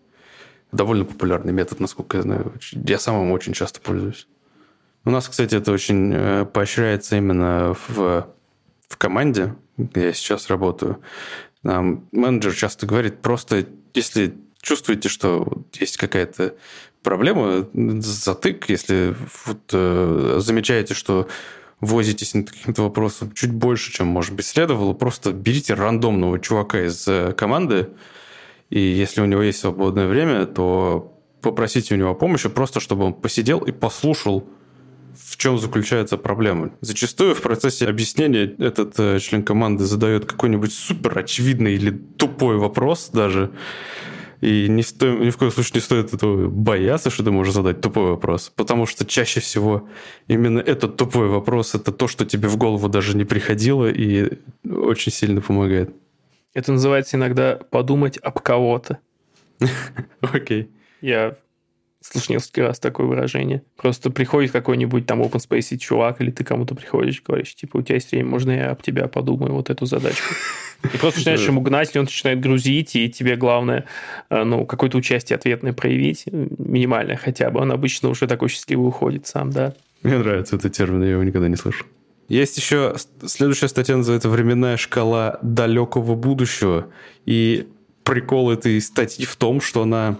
Довольно популярный метод, насколько я знаю. Я сам им очень часто пользуюсь. У нас, кстати, это очень э, поощряется именно в, в команде, где я сейчас работаю. Нам менеджер часто говорит, просто если чувствуете, что есть какая-то проблема, затык, если вот, э, замечаете, что возитесь над каким-то вопросом чуть больше, чем, может быть, следовало, просто берите рандомного чувака из э, команды И если у него есть свободное время, то попросите у него помощи, просто чтобы он посидел и послушал, в чем заключается проблема. Зачастую в процессе объяснения этот э, член команды задает какой-нибудь супер очевидный или тупой вопрос даже, и ни, сто... ни в коем случае не стоит этого бояться, что ты можешь задать тупой вопрос. Потому что чаще всего именно этот тупой вопрос это то, что тебе в голову даже не приходило и очень сильно помогает. Это называется иногда подумать об кого-то. Окей. Я слышал несколько раз такое выражение. Просто приходит какой-нибудь там open space чувак, или ты кому-то приходишь, говоришь, типа, у тебя есть время, можно я об тебя подумаю вот эту задачку. И просто начинаешь ему гнать, и он начинает грузить, и тебе главное, э, ну, какое-то участие ответное проявить, минимальное хотя бы. Он обычно уже такой счастливый уходит сам, да. Мне нравится этот термин, я его никогда не слышал. Есть еще следующая статья называется «Временная шкала далекого будущего». И прикол этой статьи в том, что она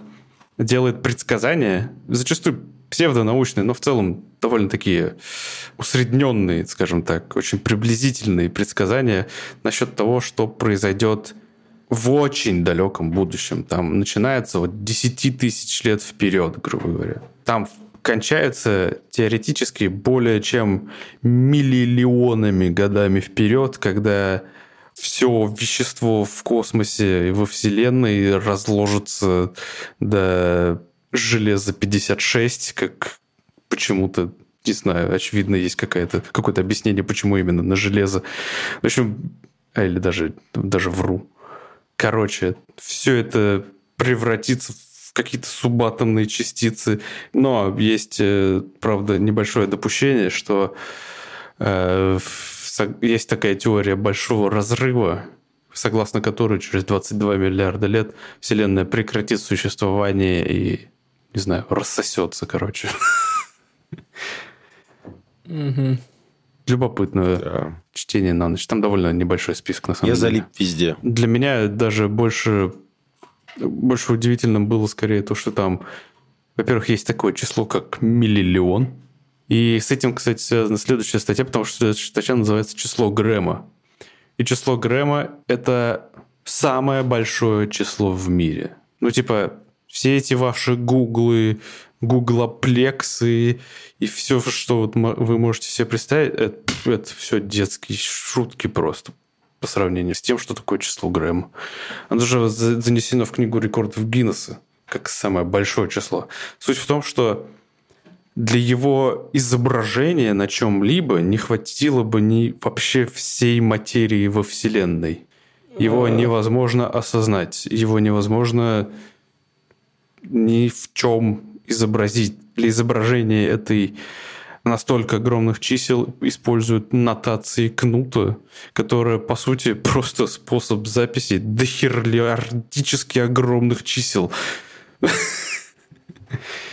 делает предсказания, зачастую псевдонаучные, но в целом довольно такие усредненные, скажем так, очень приблизительные предсказания насчет того, что произойдет в очень далеком будущем. Там начинается вот 10 тысяч лет вперед, грубо говоря. Там кончается теоретически более чем миллионами годами вперед, когда все вещество в космосе и во Вселенной разложится до железа 56, как почему-то не знаю, очевидно, есть какое-то какое-то объяснение, почему именно на железо. В общем, а или даже, даже вру. Короче, все это превратится в какие-то субатомные частицы. Но есть, э, правда, небольшое допущение, что э, есть такая теория большого разрыва, согласно которой через 22 миллиарда лет Вселенная прекратит существование и, не знаю, рассосется, короче. Любопытное да. чтение на ночь. Там довольно небольшой список, на самом Я деле. Я залип везде. Для меня даже больше, больше удивительным было скорее то, что там, во-первых, есть такое число, как миллион. И с этим, кстати, связана следующая статья, потому что статья называется «Число Грэма». И число Грэма – это самое большое число в мире. Ну, типа, все эти ваши гуглы, гуглоплексы и все, что вот вы можете себе представить, это, это все детские шутки просто по сравнению с тем, что такое число Грэма. Оно же занесено в книгу рекордов Гиннесса как самое большое число. Суть в том, что для его изображения на чем-либо не хватило бы ни вообще всей материи во Вселенной. Его невозможно осознать, его невозможно ни в чем изобразить. Для изображения этой настолько огромных чисел используют нотации кнута, которая, по сути, просто способ записи дохерлиардически огромных чисел.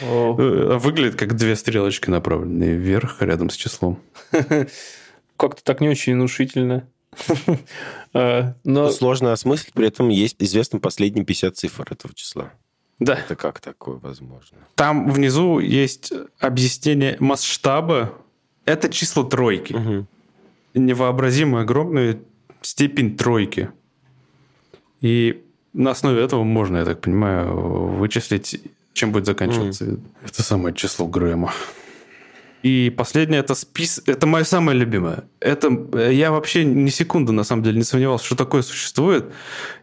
Э, выглядит как две стрелочки, направленные вверх, рядом с числом. Как-то так не очень внушительно. А, но... Сложно осмыслить, при этом есть известны последние 50 цифр этого числа. Да. Это как такое возможно? Там внизу есть объяснение масштаба. Это число тройки. Угу. Невообразимо огромная степень тройки. И на основе этого можно, я так понимаю, вычислить чем будет заканчиваться. Mm. Это самое число Грэма. И последнее это спис, это мое самое любимое. Это я вообще ни секунды на самом деле не сомневался, что такое существует,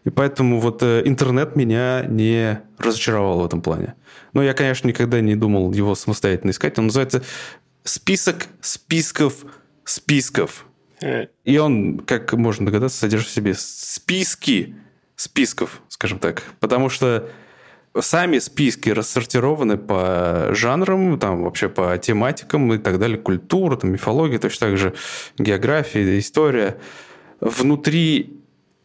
и поэтому вот э, интернет меня не разочаровал в этом плане. Но я, конечно, никогда не думал его самостоятельно искать. Он называется список списков списков. Э. И он, как можно догадаться, содержит в себе списки списков, скажем так, потому что сами списки рассортированы по жанрам, там вообще по тематикам и так далее, культура, там, мифология, точно так же география, история. Внутри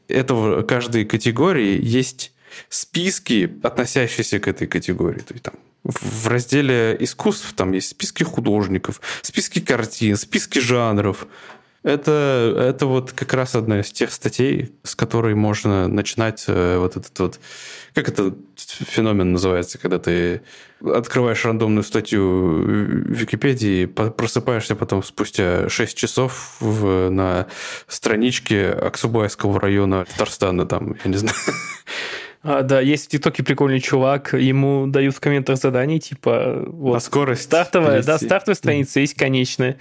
этого каждой категории есть списки, относящиеся к этой категории. То есть, там, в разделе искусств там есть списки художников, списки картин, списки жанров. Это, это вот как раз одна из тех статей, с которой можно начинать э, вот этот вот... Как этот феномен называется, когда ты открываешь рандомную статью в Википедии, просыпаешься потом спустя 6 часов в, на страничке Аксубайского района Татарстана, там, я не знаю. А, да, есть в ТикТоке прикольный чувак, ему дают в комментах задание, типа... Вот, На скорость. Стартовая, да, перейти. стартовая страница есть конечная.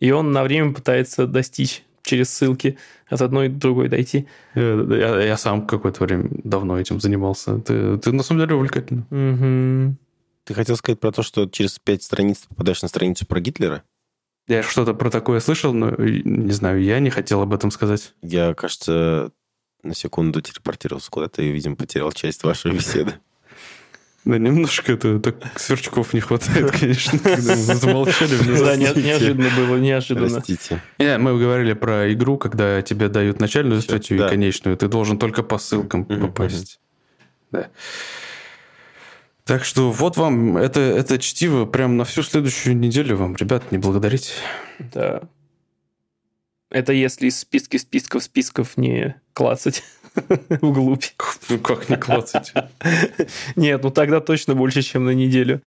И он на время пытается достичь через ссылки от одной до другой дойти. Я, я- я сам какое-то время давно этим занимался. Ты, ты на самом деле увлекательно. Мгм. Ты хотел сказать про то, что через пять страниц ты попадаешь на страницу про Гитлера? Я что-то про такое слышал, но и- не знаю, я не хотел об этом сказать. Я, кажется, на секунду телепортировался куда-то и, видимо, потерял часть вашей беседы. Да, немножко это так сверчков не хватает, конечно, когда мы замолчали Да, неожиданно было, неожиданно. Простите. Не, мы говорили про игру, когда тебе дают начальную статью и конечную. Ты должен только по ссылкам попасть. Да. Так что вот вам это, это чтиво прям на всю следующую неделю вам, ребят, не благодарите. Да. Это если из списки списков списков не клацать вглубь. Ну как не клацать? Нет, ну тогда точно больше, чем на неделю.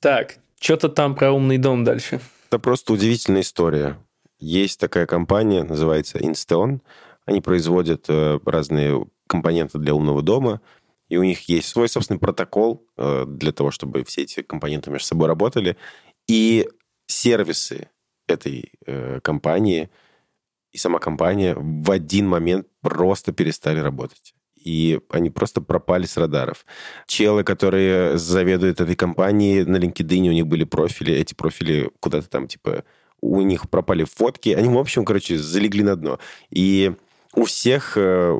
Так, что-то там про умный дом дальше. Это просто удивительная история. Есть такая компания, называется Insteon. Они производят э, разные компоненты для умного дома, и у них есть свой собственный протокол э, для того, чтобы все эти компоненты между собой работали. И сервисы этой э, компании и сама компания в один момент просто перестали работать. И они просто пропали с радаров. Челы, которые заведуют этой компанией, на LinkedIn у них были профили, эти профили куда-то там, типа, у них пропали фотки, они, в общем, короче, залегли на дно. И у всех э,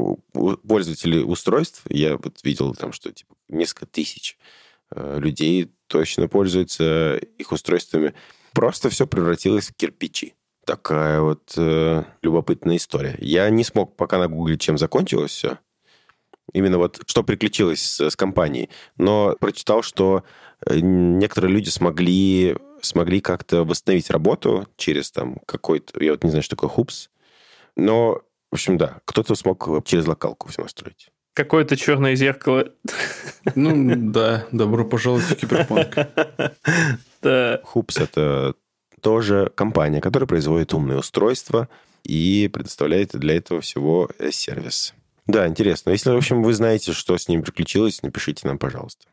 пользователей устройств, я вот видел там, что типа несколько тысяч э, людей точно пользуются их устройствами, просто все превратилось в кирпичи. Такая вот э, любопытная история. Я не смог пока нагуглить, чем закончилось все. Именно вот что приключилось с, с компанией. Но прочитал, что э, некоторые люди смогли, смогли как-то восстановить работу через там какой-то... Я вот не знаю, что такое хупс. Но, в общем, да, кто-то смог через локалку все настроить. Какое-то черное зеркало. Ну да, добро пожаловать в киберпанк. Да. Хупс — это тоже компания, которая производит умные устройства и предоставляет для этого всего э, сервис. Да, интересно. Если, в общем, вы знаете, что с ним приключилось, напишите нам, пожалуйста.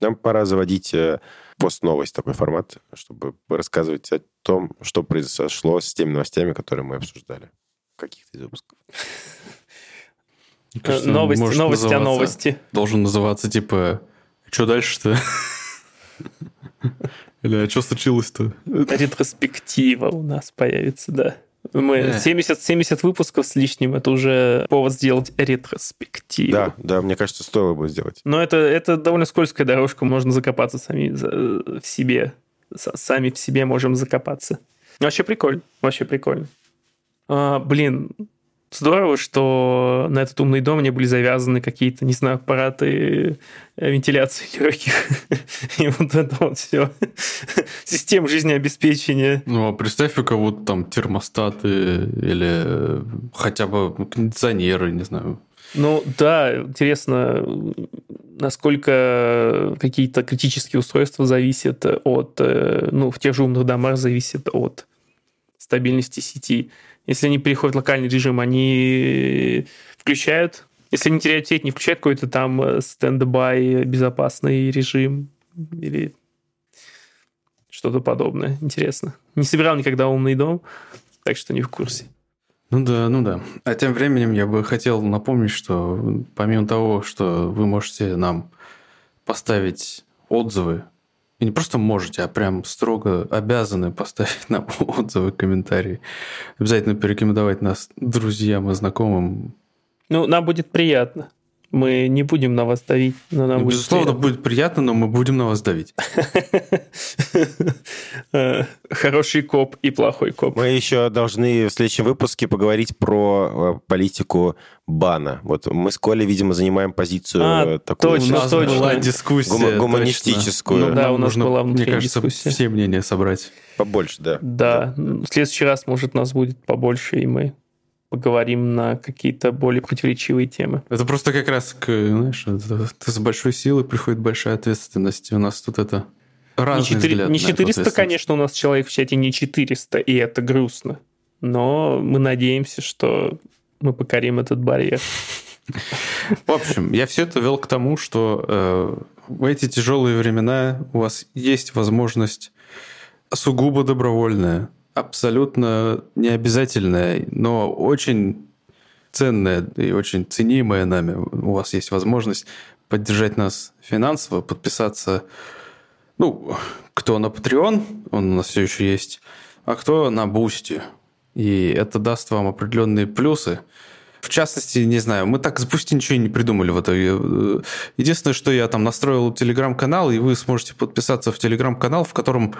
Нам пора заводить э, пост-новость, такой формат, чтобы рассказывать о том, что произошло с теми новостями, которые мы обсуждали в каких-то из выпусков. Кажется, Новости, новости о новости. Должен называться типа что дальше-то? Или а что случилось-то? Ретроспектива у нас появится, да. Мы Да. 70, 70 выпусков с лишним, это уже повод сделать ретроспективу. Да, да, мне кажется, стоило бы сделать. Но это, это довольно скользкая дорожка, можно закопаться сами за- в себе. Сами в себе можем закопаться. Вообще прикольно, вообще прикольно. А, блин, здорово, что на этот умный дом не были завязаны какие-то, не знаю, аппараты э, вентиляции легких. И вот это вот все. Система жизнеобеспечения. Ну, а представь, у кого-то там термостаты или э, хотя бы кондиционеры, не знаю. Ну да, интересно, насколько какие-то критические устройства зависят от, э, ну, в тех же умных домах зависят от стабильности сети. Если они переходят в локальный режим, они включают, если они теряют сеть, не включают какой-то там э, стендбай безопасный режим или что-то подобное. Интересно. Не собирал никогда умный дом, так что не в курсе. Ну да, ну да. А тем временем я бы хотел напомнить, что помимо того, что вы можете нам поставить отзывы, и не просто можете, а прям строго обязаны поставить нам отзывы, комментарии, обязательно порекомендовать нас друзьям и знакомым. Ну, нам будет приятно. Мы не будем на вас давить, но нам Ну, будет Безусловно, приятно. будет приятно, но мы будем на вас давить. Э, Хороший коп и плохой коп. Мы еще должны в следующем выпуске поговорить про э, политику бана. Вот мы с Колей, видимо, занимаем позицию А, э, такую точно, у нас точно. была дискуссия. Точно. гуманистическую. Ну, Да, нам у нас нужно, была мне кажется, дискуссия. все мнения собрать. побольше, да. Да, в следующий раз, может, нас будет побольше, и мы поговорим на какие-то более противоречивые темы. Это просто как раз, к, знаешь, это- это с большой силой приходит большая ответственность. У нас тут это Не, разный 4 взгляд не на эту 400, ответственность. конечно, у нас человек в чате не 400, и это грустно. Но мы надеемся, что мы покорим этот барьер. В общем, я все это вел к тому, что э, в эти тяжелые времена у вас есть возможность сугубо добровольная, абсолютно необязательная, но очень ценная и очень ценимая нами. У вас есть возможность поддержать нас финансово, подписаться, ну, кто на Patreon, он у нас все еще есть, а кто на Boosty. И это даст вам определенные плюсы – в частности, не знаю, мы так с Boosty ничего не придумали в итоге. Единственное, что я там настроил телеграм-канал, и вы сможете подписаться в телеграм-канал, в котором,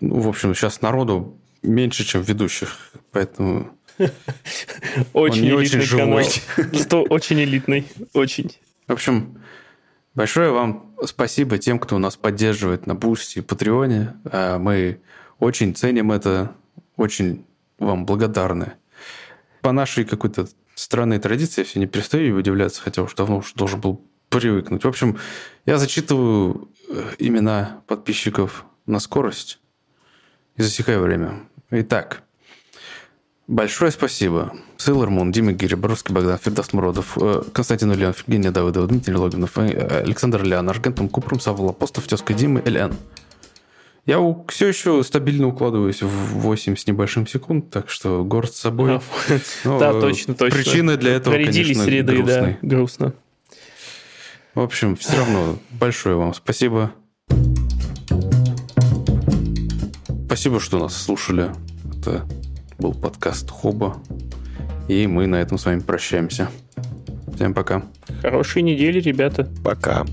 ну, в общем, сейчас народу меньше, чем ведущих. Поэтому очень живой. Канал. Очень элитный, очень. В общем, большое вам спасибо тем, кто нас поддерживает на Бусти и Патреоне. А мы очень ценим это, очень вам благодарны. По нашей какой-то странные традиции, я все не перестаю удивляться, хотя уж давно уж должен был привыкнуть. В общем, я зачитываю э, имена подписчиков на скорость и засекаю время. Итак, большое спасибо. Сейлор Мун, Дима Гири, Боровский Богдан, Фердас Муродов, э, Константин Ульянов, Евгения Давыдова, Дмитрий Логинов, э, Александр Лян, Аргентум Купрум, Савва Апостов, Тезка Димы, ЛН. Я все еще стабильно укладываюсь в 8 с небольшим секунд, так что горд с собой. Да, точно, точно. Причины для этого, конечно, среды, да, грустно. В общем, все равно большое вам спасибо. Спасибо, что нас слушали. Это был подкаст Хоба. И мы на этом с вами прощаемся. Всем пока. Хорошей недели, ребята. Пока.